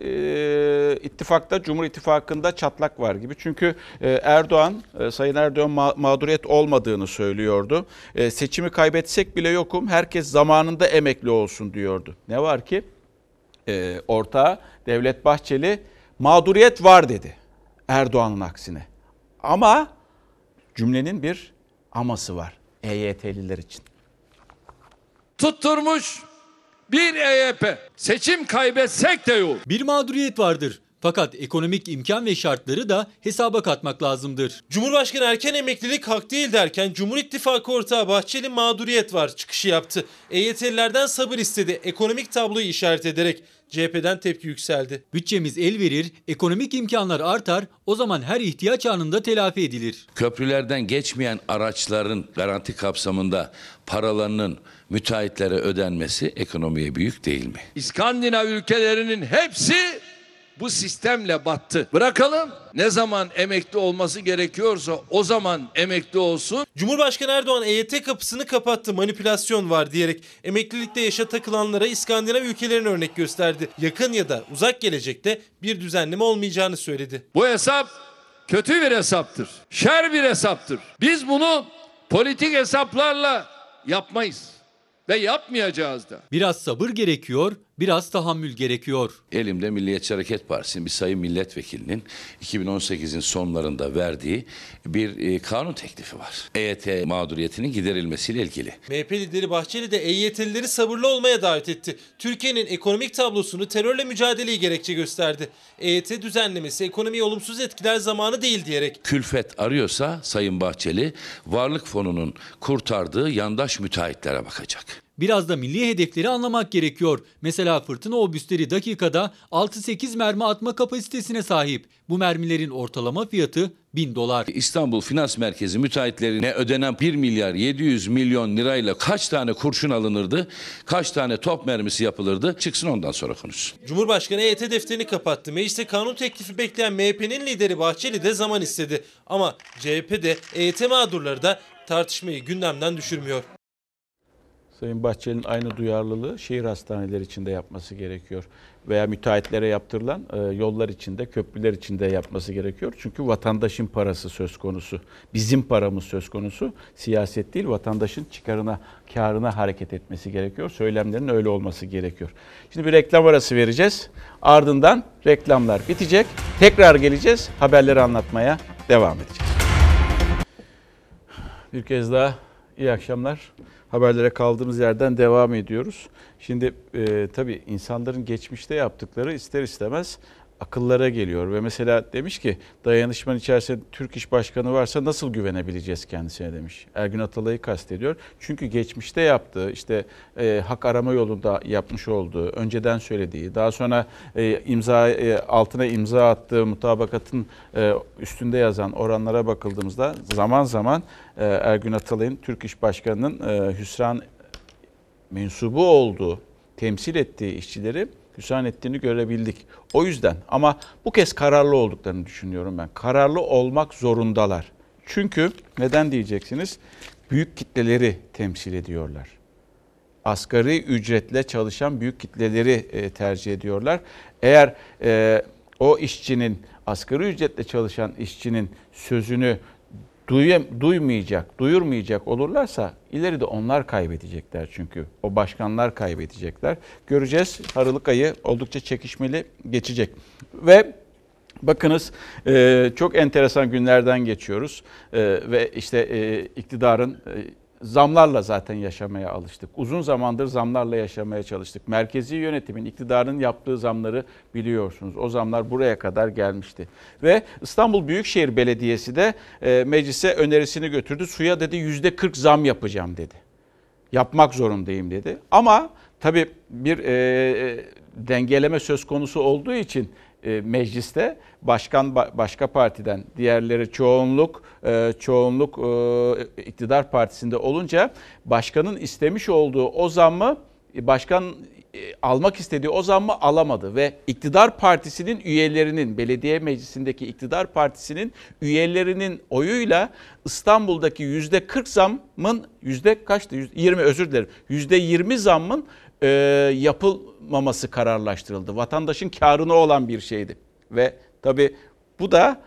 e, ittifakta, Cumhur İttifakı'nda çatlak var gibi. Çünkü e, Erdoğan, e, Sayın Erdoğan ma- mağduriyet olmadığını söylüyordu. E, seçimi kaybetsek bile yokum, herkes zamanında emekli olsun diyordu. Ne var ki? E, ortağı Devlet Bahçeli mağduriyet var dedi. Erdoğan'ın aksine. Ama cümlenin bir aması var EYT'liler için. tutturmuş bir EYP. Seçim kaybetsek de yok. Bir mağduriyet vardır. Fakat ekonomik imkan ve şartları da hesaba katmak lazımdır. Cumhurbaşkanı erken emeklilik hak değil derken Cumhur İttifakı ortağı Bahçeli mağduriyet var çıkışı yaptı. EYT'lilerden sabır istedi ekonomik tabloyu işaret ederek. CHP'den tepki yükseldi. Bütçemiz el verir, ekonomik imkanlar artar, o zaman her ihtiyaç anında telafi edilir. Köprülerden geçmeyen araçların garanti kapsamında paralarının müteahhitlere ödenmesi ekonomiye büyük değil mi? İskandinav ülkelerinin hepsi bu sistemle battı. Bırakalım. Ne zaman emekli olması gerekiyorsa o zaman emekli olsun. Cumhurbaşkanı Erdoğan EYT kapısını kapattı manipülasyon var diyerek emeklilikte yaşa takılanlara İskandinav ülkelerini örnek gösterdi. Yakın ya da uzak gelecekte bir düzenleme olmayacağını söyledi. Bu hesap kötü bir hesaptır. Şer bir hesaptır. Biz bunu politik hesaplarla yapmayız ve yapmayacağız da. Biraz sabır gerekiyor, biraz tahammül gerekiyor. Elimde Milliyetçi Hareket Partisi'nin bir sayın milletvekilinin 2018'in sonlarında verdiği bir e, kanun teklifi var. EYT mağduriyetinin giderilmesiyle ilgili. MHP lideri Bahçeli de EYT'lileri sabırlı olmaya davet etti. Türkiye'nin ekonomik tablosunu terörle mücadeleyi gerekçe gösterdi. EYT düzenlemesi ekonomiyi olumsuz etkiler zamanı değil diyerek. Külfet arıyorsa Sayın Bahçeli varlık fonunun kurtardığı yandaş müteahhitlere bakacak. Biraz da milli hedefleri anlamak gerekiyor. Mesela fırtına obüsleri dakikada 6-8 mermi atma kapasitesine sahip. Bu mermilerin ortalama fiyatı 1000 dolar. İstanbul Finans Merkezi müteahhitlerine ödenen 1 milyar 700 milyon lirayla kaç tane kurşun alınırdı? Kaç tane top mermisi yapılırdı? Çıksın ondan sonra konuşsun. Cumhurbaşkanı EYT defterini kapattı. Mecliste kanun teklifi bekleyen MHP'nin lideri Bahçeli de zaman istedi. Ama CHP de EYT mağdurları da tartışmayı gündemden düşürmüyor. Sayın Bahçeli'nin aynı duyarlılığı şehir hastaneleri içinde yapması gerekiyor. Veya müteahhitlere yaptırılan e, yollar içinde, köprüler içinde yapması gerekiyor. Çünkü vatandaşın parası söz konusu. Bizim paramız söz konusu. Siyaset değil, vatandaşın çıkarına, karına hareket etmesi gerekiyor. Söylemlerin öyle olması gerekiyor. Şimdi bir reklam arası vereceğiz. Ardından reklamlar bitecek. Tekrar geleceğiz. Haberleri anlatmaya devam edeceğiz. Bir kez daha iyi akşamlar. Haberlere kaldığımız yerden devam ediyoruz. Şimdi e, tabii insanların geçmişte yaptıkları ister istemez akıllara geliyor. Ve mesela demiş ki dayanışmanın içerisinde Türk İş Başkanı varsa nasıl güvenebileceğiz kendisine demiş. Ergün Atalay'ı kastediyor. Çünkü geçmişte yaptığı işte e, hak arama yolunda yapmış olduğu, önceden söylediği, daha sonra e, imza e, altına imza attığı mutabakatın e, üstünde yazan oranlara bakıldığımızda zaman zaman e, Ergün Atalay'ın Türk İş Başkanı'nın e, hüsran mensubu olduğu, temsil ettiği işçileri hüsran ettiğini görebildik. O yüzden ama bu kez kararlı olduklarını düşünüyorum ben. Kararlı olmak zorundalar. Çünkü neden diyeceksiniz? Büyük kitleleri temsil ediyorlar. Asgari ücretle çalışan büyük kitleleri e, tercih ediyorlar. Eğer e, o işçinin, asgari ücretle çalışan işçinin sözünü duymayacak, duyurmayacak olurlarsa ileride onlar kaybedecekler çünkü. O başkanlar kaybedecekler. Göreceğiz. Aralık ayı oldukça çekişmeli geçecek. Ve bakınız e, çok enteresan günlerden geçiyoruz. E, ve işte e, iktidarın zamlarla zaten yaşamaya alıştık. Uzun zamandır zamlarla yaşamaya çalıştık. Merkezi yönetimin, iktidarın yaptığı zamları biliyorsunuz. O zamlar buraya kadar gelmişti. Ve İstanbul Büyükşehir Belediyesi de e, meclise önerisini götürdü. Suya dedi yüzde 40 zam yapacağım dedi. Yapmak zorundayım dedi. Ama tabii bir e, e, dengeleme söz konusu olduğu için e, mecliste başkan ba- başka partiden diğerleri çoğunluk e, çoğunluk e, iktidar partisinde olunca başkanın istemiş olduğu o zammı başkan almak istediği o zammı alamadı ve iktidar partisinin üyelerinin belediye meclisindeki iktidar partisinin üyelerinin oyuyla İstanbul'daki yüzde 40 zammın yüzde kaçtı? Yüzde 20 özür dilerim. Yüzde 20 zammın e, yapılmaması kararlaştırıldı. Vatandaşın karına olan bir şeydi. Ve tabii bu da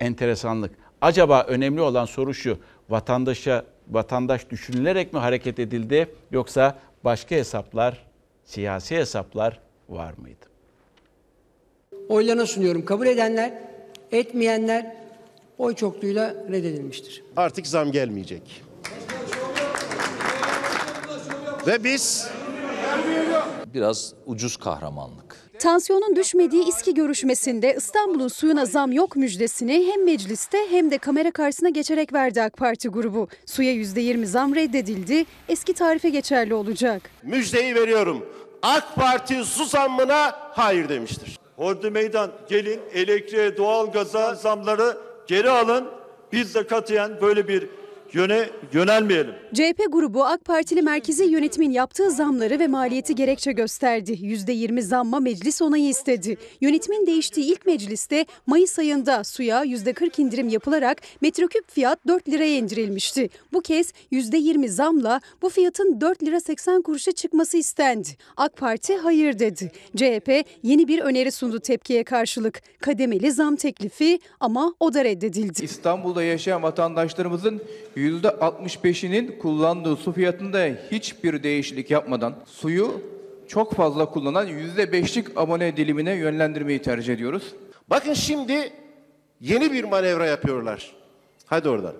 enteresanlık. Acaba önemli olan soru şu. Vatandaşa vatandaş düşünülerek mi hareket edildi yoksa başka hesaplar, siyasi hesaplar var mıydı? Oylarına sunuyorum. Kabul edenler, etmeyenler oy çokluğuyla reddedilmiştir. Artık zam gelmeyecek. Ve biz Biraz ucuz kahramanlık. Tansiyonun düşmediği İSKİ görüşmesinde İstanbul'un suyuna zam yok müjdesini hem mecliste hem de kamera karşısına geçerek verdi AK Parti grubu. Suya %20 zam reddedildi, eski tarife geçerli olacak. müjdeyi veriyorum. AK Parti su zammına hayır demiştir. Ordu meydan gelin elektriğe doğalgaza zamları geri alın. Biz de katiyen böyle bir yöne yönelmeyelim. CHP grubu AK Partili merkezi yönetimin yaptığı zamları ve maliyeti gerekçe gösterdi. %20 zamma meclis onayı istedi. Yönetimin değiştiği ilk mecliste Mayıs ayında suya %40 indirim yapılarak metreküp fiyat 4 liraya indirilmişti. Bu kez %20 zamla bu fiyatın 4 lira 80 kuruşa çıkması istendi. AK Parti hayır dedi. CHP yeni bir öneri sundu tepkiye karşılık. Kademeli zam teklifi ama o da reddedildi. İstanbul'da yaşayan vatandaşlarımızın %65'inin kullandığı su fiyatında hiçbir değişiklik yapmadan suyu çok fazla kullanan %5'lik abone dilimine yönlendirmeyi tercih ediyoruz. Bakın şimdi yeni bir manevra yapıyorlar. Hadi oradan.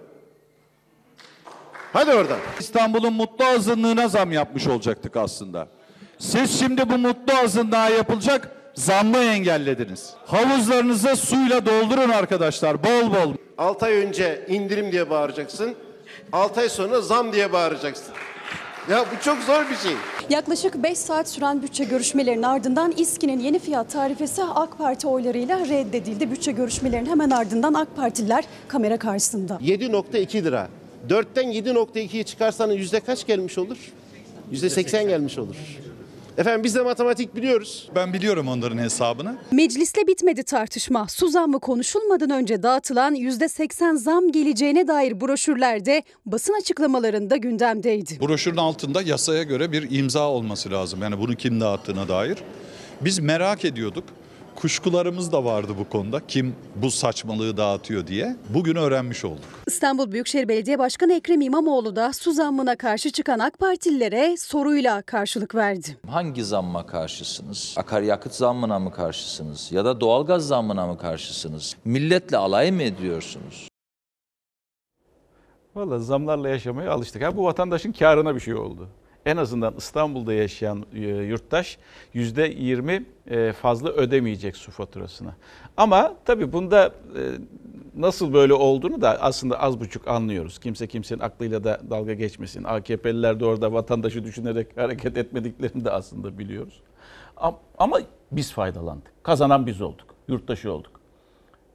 Hadi oradan. İstanbul'un mutlu azınlığına zam yapmış olacaktık aslında. Siz şimdi bu mutlu azınlığa yapılacak zammı engellediniz. Havuzlarınızı suyla doldurun arkadaşlar bol bol. 6 ay önce indirim diye bağıracaksın. 6 ay sonra zam diye bağıracaksın. Ya bu çok zor bir şey. Yaklaşık 5 saat süren bütçe görüşmelerinin ardından İSKİ'nin yeni fiyat tarifesi AK Parti oylarıyla reddedildi. Bütçe görüşmelerinin hemen ardından AK Partililer kamera karşısında. 7.2 lira. 4'ten 7.2'yi çıkarsanız yüzde kaç gelmiş olur? Yüzde 80 gelmiş olur. Efendim biz de matematik biliyoruz. Ben biliyorum onların hesabını. Mecliste bitmedi tartışma. Su zammı konuşulmadan önce dağıtılan %80 zam geleceğine dair broşürlerde basın açıklamalarında gündemdeydi. Broşürün altında yasaya göre bir imza olması lazım. Yani bunu kim dağıttığına dair. Biz merak ediyorduk. Kuşkularımız da vardı bu konuda. Kim bu saçmalığı dağıtıyor diye. Bugün öğrenmiş olduk. İstanbul Büyükşehir Belediye Başkanı Ekrem İmamoğlu da su zammına karşı çıkan AK Partililere soruyla karşılık verdi. Hangi zamma karşısınız? Akaryakıt zammına mı karşısınız? Ya da doğalgaz zammına mı karşısınız? Milletle alay mı ediyorsunuz? Valla zamlarla yaşamaya alıştık. Ha, bu vatandaşın karına bir şey oldu. En azından İstanbul'da yaşayan e, yurttaş %20 e, fazla ödemeyecek su faturasını. Ama tabii bunda e, nasıl böyle olduğunu da aslında az buçuk anlıyoruz. Kimse kimsenin aklıyla da dalga geçmesin. AKP'liler de orada vatandaşı düşünerek hareket etmediklerini de aslında biliyoruz. Ama biz faydalandık. Kazanan biz olduk. Yurttaşı olduk.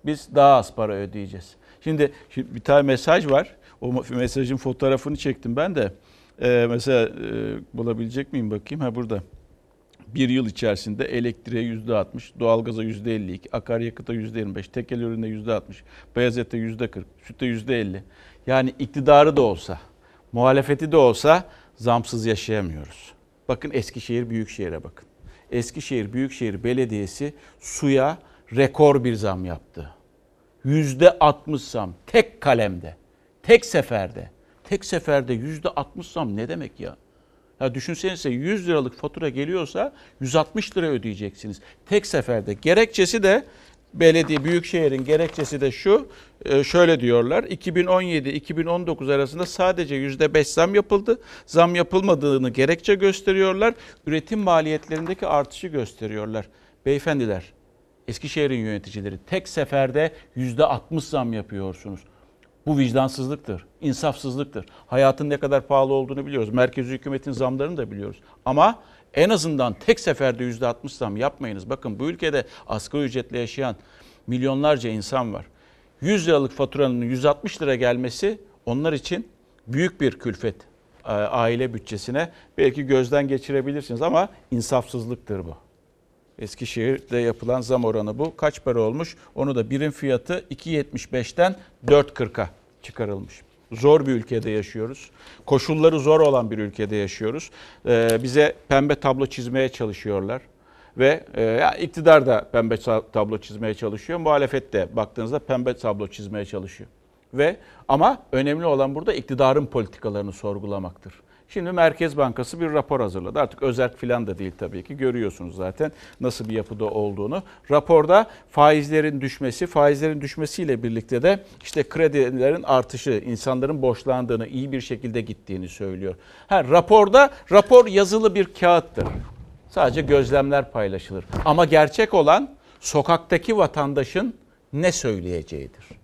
Biz daha az para ödeyeceğiz. Şimdi, şimdi bir tane mesaj var. O mesajın fotoğrafını çektim ben de. Ee, mesela e, bulabilecek miyim bakayım? Ha burada. Bir yıl içerisinde elektriğe yüzde 60, doğalgaza yüzde 52, akaryakıta yüzde 25, tekel ürüne yüzde 60, beyaz ete yüzde 40, sütte yüzde 50. Yani iktidarı da olsa, muhalefeti de olsa zamsız yaşayamıyoruz. Bakın Eskişehir Büyükşehir'e bakın. Eskişehir Büyükşehir Belediyesi suya rekor bir zam yaptı. Yüzde 60 zam tek kalemde, tek seferde. Tek seferde yüzde 60 zam ne demek ya? Ya düşünsenize 100 liralık fatura geliyorsa 160 lira ödeyeceksiniz. Tek seferde. Gerekçesi de belediye büyükşehirin gerekçesi de şu. e, Şöyle diyorlar. 2017-2019 arasında sadece %5 zam yapıldı. Zam yapılmadığını gerekçe gösteriyorlar. Üretim maliyetlerindeki artışı gösteriyorlar. Beyefendiler, Eskişehir'in yöneticileri tek seferde %60 zam yapıyorsunuz. Bu vicdansızlıktır, insafsızlıktır. Hayatın ne kadar pahalı olduğunu biliyoruz. Merkezi hükümetin zamlarını da biliyoruz. Ama en azından tek seferde %60 zam yapmayınız. Bakın bu ülkede asgari ücretle yaşayan milyonlarca insan var. 100 liralık faturanın 160 lira gelmesi onlar için büyük bir külfet e, aile bütçesine. Belki gözden geçirebilirsiniz ama insafsızlıktır bu. Eskişehir'de yapılan zam oranı bu. Kaç para olmuş? Onu da birim fiyatı 2.75'ten 4.40'a çıkarılmış. Zor bir ülkede yaşıyoruz. Koşulları zor olan bir ülkede yaşıyoruz. Ee, bize pembe tablo çizmeye çalışıyorlar. Ve e, iktidar da pembe tablo çizmeye çalışıyor. Muhalefet de baktığınızda pembe tablo çizmeye çalışıyor. Ve ama önemli olan burada iktidarın politikalarını sorgulamaktır. Şimdi Merkez Bankası bir rapor hazırladı. Artık özerk filan da değil tabii ki. Görüyorsunuz zaten nasıl bir yapıda olduğunu. Raporda faizlerin düşmesi, faizlerin düşmesiyle birlikte de işte kredilerin artışı, insanların borçlandığını, iyi bir şekilde gittiğini söylüyor. Ha, raporda rapor yazılı bir kağıttır. Sadece gözlemler paylaşılır. Ama gerçek olan sokaktaki vatandaşın ne söyleyeceğidir.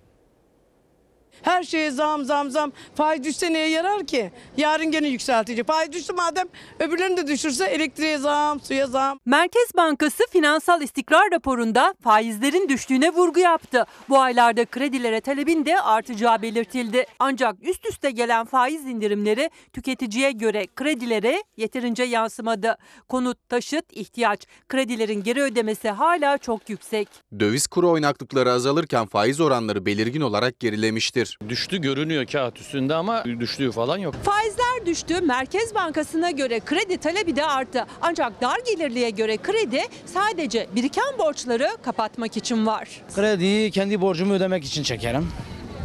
Her şeye zam zam zam. Faiz düşse neye yarar ki? Yarın gene yükseltecek. Faiz düştü madem öbürlerini de düşürse elektriğe zam, suya zam. Merkez Bankası finansal istikrar raporunda faizlerin düştüğüne vurgu yaptı. Bu aylarda kredilere talebin de artacağı belirtildi. Ancak üst üste gelen faiz indirimleri tüketiciye göre kredilere yeterince yansımadı. Konut, taşıt, ihtiyaç, kredilerin geri ödemesi hala çok yüksek. Döviz kuru oynaklıkları azalırken faiz oranları belirgin olarak gerilemiştir. Düştü görünüyor kağıt üstünde ama düştüğü falan yok. Faizler düştü. Merkez Bankası'na göre kredi talebi de arttı. Ancak dar gelirliye göre kredi sadece biriken borçları kapatmak için var. Krediyi kendi borcumu ödemek için çekerim.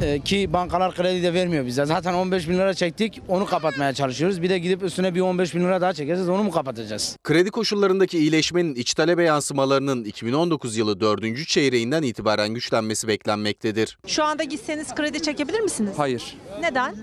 Ee, ki bankalar kredi de vermiyor bize. Zaten 15 bin lira çektik onu kapatmaya çalışıyoruz. Bir de gidip üstüne bir 15 bin lira daha çekeceğiz onu mu kapatacağız? Kredi koşullarındaki iyileşmenin iç talebe yansımalarının 2019 yılı 4. çeyreğinden itibaren güçlenmesi beklenmektedir. Şu anda gitseniz kredi çekebilir misiniz? Hayır. Neden?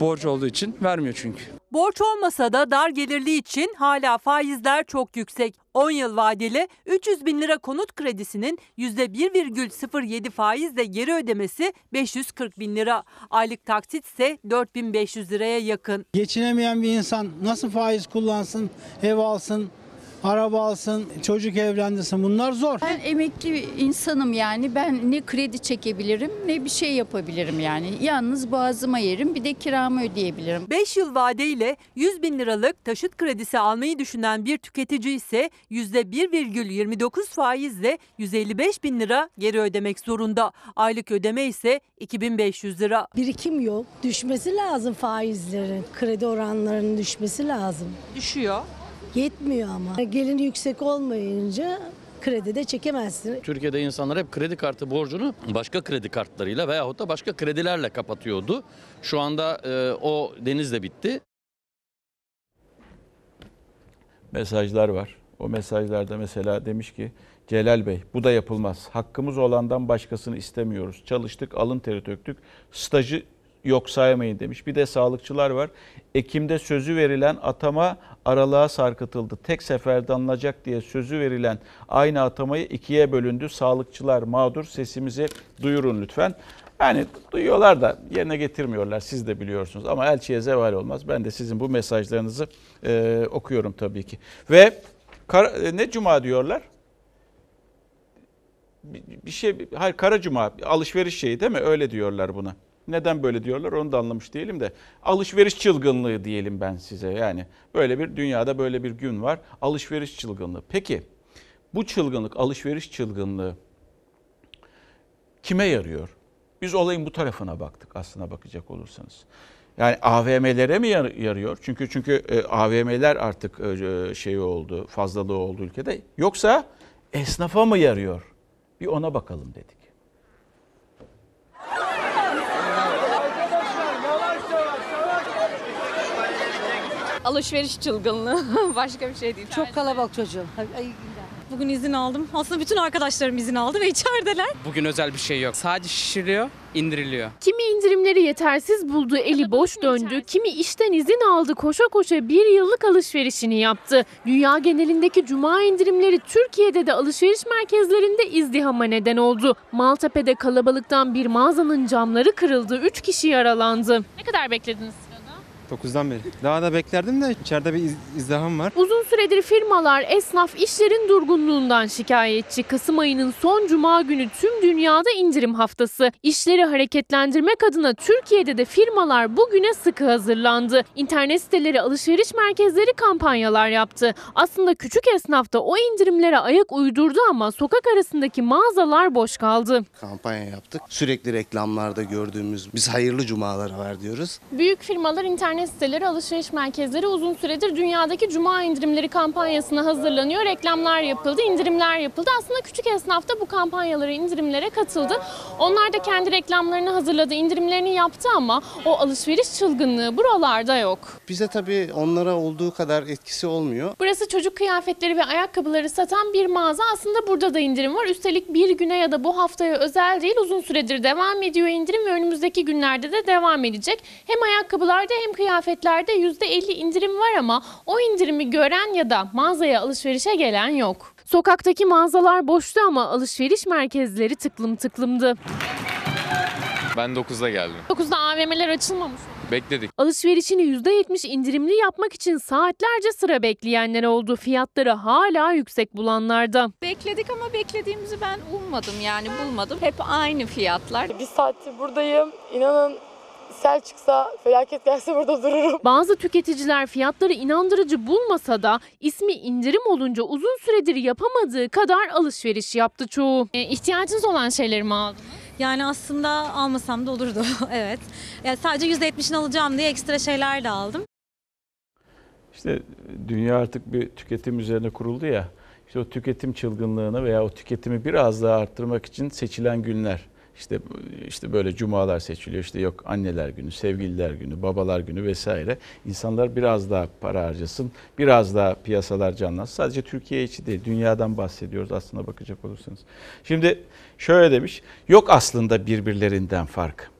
Borç olduğu için vermiyor çünkü. Borç olmasa da dar gelirli için hala faizler çok yüksek. 10 yıl vadeli 300 bin lira konut kredisinin %1,07 faizle geri ödemesi 540 bin lira. Aylık taksit ise 4500 liraya yakın. Geçinemeyen bir insan nasıl faiz kullansın, ev alsın, araba alsın, çocuk evlendirsin bunlar zor. Ben emekli bir insanım yani ben ne kredi çekebilirim ne bir şey yapabilirim yani. Yalnız boğazıma yerim bir de kiramı ödeyebilirim. 5 yıl vadeyle 100 bin liralık taşıt kredisi almayı düşünen bir tüketici ise %1,29 faizle 155 bin lira geri ödemek zorunda. Aylık ödeme ise 2500 lira. Birikim yok. Düşmesi lazım faizlerin. Kredi oranlarının düşmesi lazım. Düşüyor. Yetmiyor ama. Geliri yüksek olmayınca kredi de çekemezsin. Türkiye'de insanlar hep kredi kartı borcunu başka kredi kartlarıyla veyahut da başka kredilerle kapatıyordu. Şu anda e, o deniz de bitti. mesajlar var. O mesajlarda mesela demiş ki Celal Bey bu da yapılmaz. Hakkımız olandan başkasını istemiyoruz. Çalıştık, alın teri döktük. Stajı yok saymayın demiş. Bir de sağlıkçılar var. Ekim'de sözü verilen atama aralığa sarkıtıldı. Tek seferde alınacak diye sözü verilen aynı atamayı ikiye bölündü. Sağlıkçılar mağdur. Sesimizi duyurun lütfen. Yani duyuyorlar da yerine getirmiyorlar. Siz de biliyorsunuz. Ama elçiye zeval olmaz. Ben de sizin bu mesajlarınızı e, okuyorum tabii ki. Ve kara, e, ne cuma diyorlar? Bir, bir şey, hayır kara cuma, alışveriş şeyi değil mi? Öyle diyorlar buna. Neden böyle diyorlar onu da anlamış değilim de. Alışveriş çılgınlığı diyelim ben size. Yani böyle bir dünyada böyle bir gün var. Alışveriş çılgınlığı. Peki bu çılgınlık, alışveriş çılgınlığı kime yarıyor? Biz olayın bu tarafına baktık aslına bakacak olursanız. Yani AVM'lere mi yar- yarıyor? Çünkü çünkü e, AVM'ler artık şey oldu, fazlalığı oldu ülkede. Yoksa esnafa mı yarıyor? Bir ona bakalım dedik. Alışveriş çılgınlığı. Başka bir şey değil. Çok kalabalık çocuğum. Bugün izin aldım. Aslında bütün arkadaşlarım izin aldı ve içerideler. Bugün özel bir şey yok. Sadece şişiriyor, indiriliyor. Kimi indirimleri yetersiz buldu, eli boş döndü. Kimi işten izin aldı, koşa koşa bir yıllık alışverişini yaptı. Dünya genelindeki cuma indirimleri Türkiye'de de alışveriş merkezlerinde izdihama neden oldu. Maltepe'de kalabalıktan bir mağazanın camları kırıldı, 3 kişi yaralandı. Ne kadar beklediniz? 9'dan beri. Daha da beklerdim de içeride bir iz- izdiham var. Uzun süredir firmalar, esnaf işlerin durgunluğundan şikayetçi. Kasım ayının son cuma günü tüm dünyada indirim haftası. İşleri hareketlendirmek adına Türkiye'de de firmalar bugüne sıkı hazırlandı. İnternet siteleri, alışveriş merkezleri kampanyalar yaptı. Aslında küçük esnaf da o indirimlere ayak uydurdu ama sokak arasındaki mağazalar boş kaldı. kampanya yaptık. Sürekli reklamlarda gördüğümüz biz hayırlı cumalar var diyoruz. Büyük firmalar, internet siteleri, alışveriş merkezleri uzun süredir dünyadaki cuma indirimleri kampanyasına hazırlanıyor. Reklamlar yapıldı, indirimler yapıldı. Aslında küçük esnaf da bu kampanyalara, indirimlere katıldı. Onlar da kendi reklamlarını hazırladı, indirimlerini yaptı ama o alışveriş çılgınlığı buralarda yok. Bize tabii onlara olduğu kadar etkisi olmuyor. Burası çocuk kıyafetleri ve ayakkabıları satan bir mağaza. Aslında burada da indirim var. Üstelik bir güne ya da bu haftaya özel değil uzun süredir devam ediyor indirim ve önümüzdeki günlerde de devam edecek. Hem ayakkabılarda hem kıyafetlerde %50 indirim var ama o indirimi gören ya da mağazaya alışverişe gelen yok. Sokaktaki mağazalar boştu ama alışveriş merkezleri tıklım tıklımdı. Ben 9'da geldim. 9'da AVM'ler açılmamış. Bekledik. Alışverişini %70 indirimli yapmak için saatlerce sıra bekleyenler oldu. Fiyatları hala yüksek bulanlarda. Bekledik ama beklediğimizi ben ummadım yani bulmadım. Hep aynı fiyatlar. Bir saattir buradayım. İnanın sel çıksa, felaket gelse burada dururum. Bazı tüketiciler fiyatları inandırıcı bulmasa da ismi indirim olunca uzun süredir yapamadığı kadar alışveriş yaptı çoğu. E, ihtiyacınız olan şeyleri mi aldınız? Yani aslında almasam da olurdu. evet. Yani sadece %70'ini alacağım diye ekstra şeyler de aldım. İşte dünya artık bir tüketim üzerine kuruldu ya. İşte o tüketim çılgınlığını veya o tüketimi biraz daha arttırmak için seçilen günler. İşte işte böyle cumalar seçiliyor. İşte yok anneler günü, sevgililer günü, babalar günü vesaire. İnsanlar biraz daha para harcasın, biraz daha piyasalar canlansın. Sadece Türkiye içi değil, dünyadan bahsediyoruz aslında bakacak olursanız. Şimdi şöyle demiş, yok aslında birbirlerinden fark.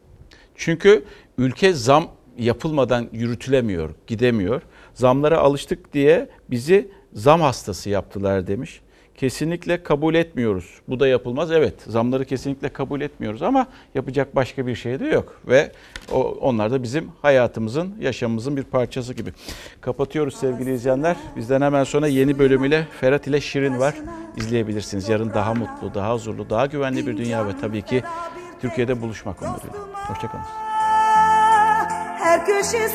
Çünkü ülke zam yapılmadan yürütülemiyor, gidemiyor. Zamlara alıştık diye bizi zam hastası yaptılar demiş. Kesinlikle kabul etmiyoruz. Bu da yapılmaz. Evet, zamları kesinlikle kabul etmiyoruz ama yapacak başka bir şey de yok ve o, onlar da bizim hayatımızın, yaşamımızın bir parçası gibi. Kapatıyoruz sevgili izleyenler. Bizden hemen sonra yeni bölümüyle Ferhat ile Şirin var. İzleyebilirsiniz. Yarın daha mutlu, daha huzurlu, daha güvenli bir dünya ve tabii ki Türkiye'de buluşmak umuduyla. Hoşçakalın. Her köşesi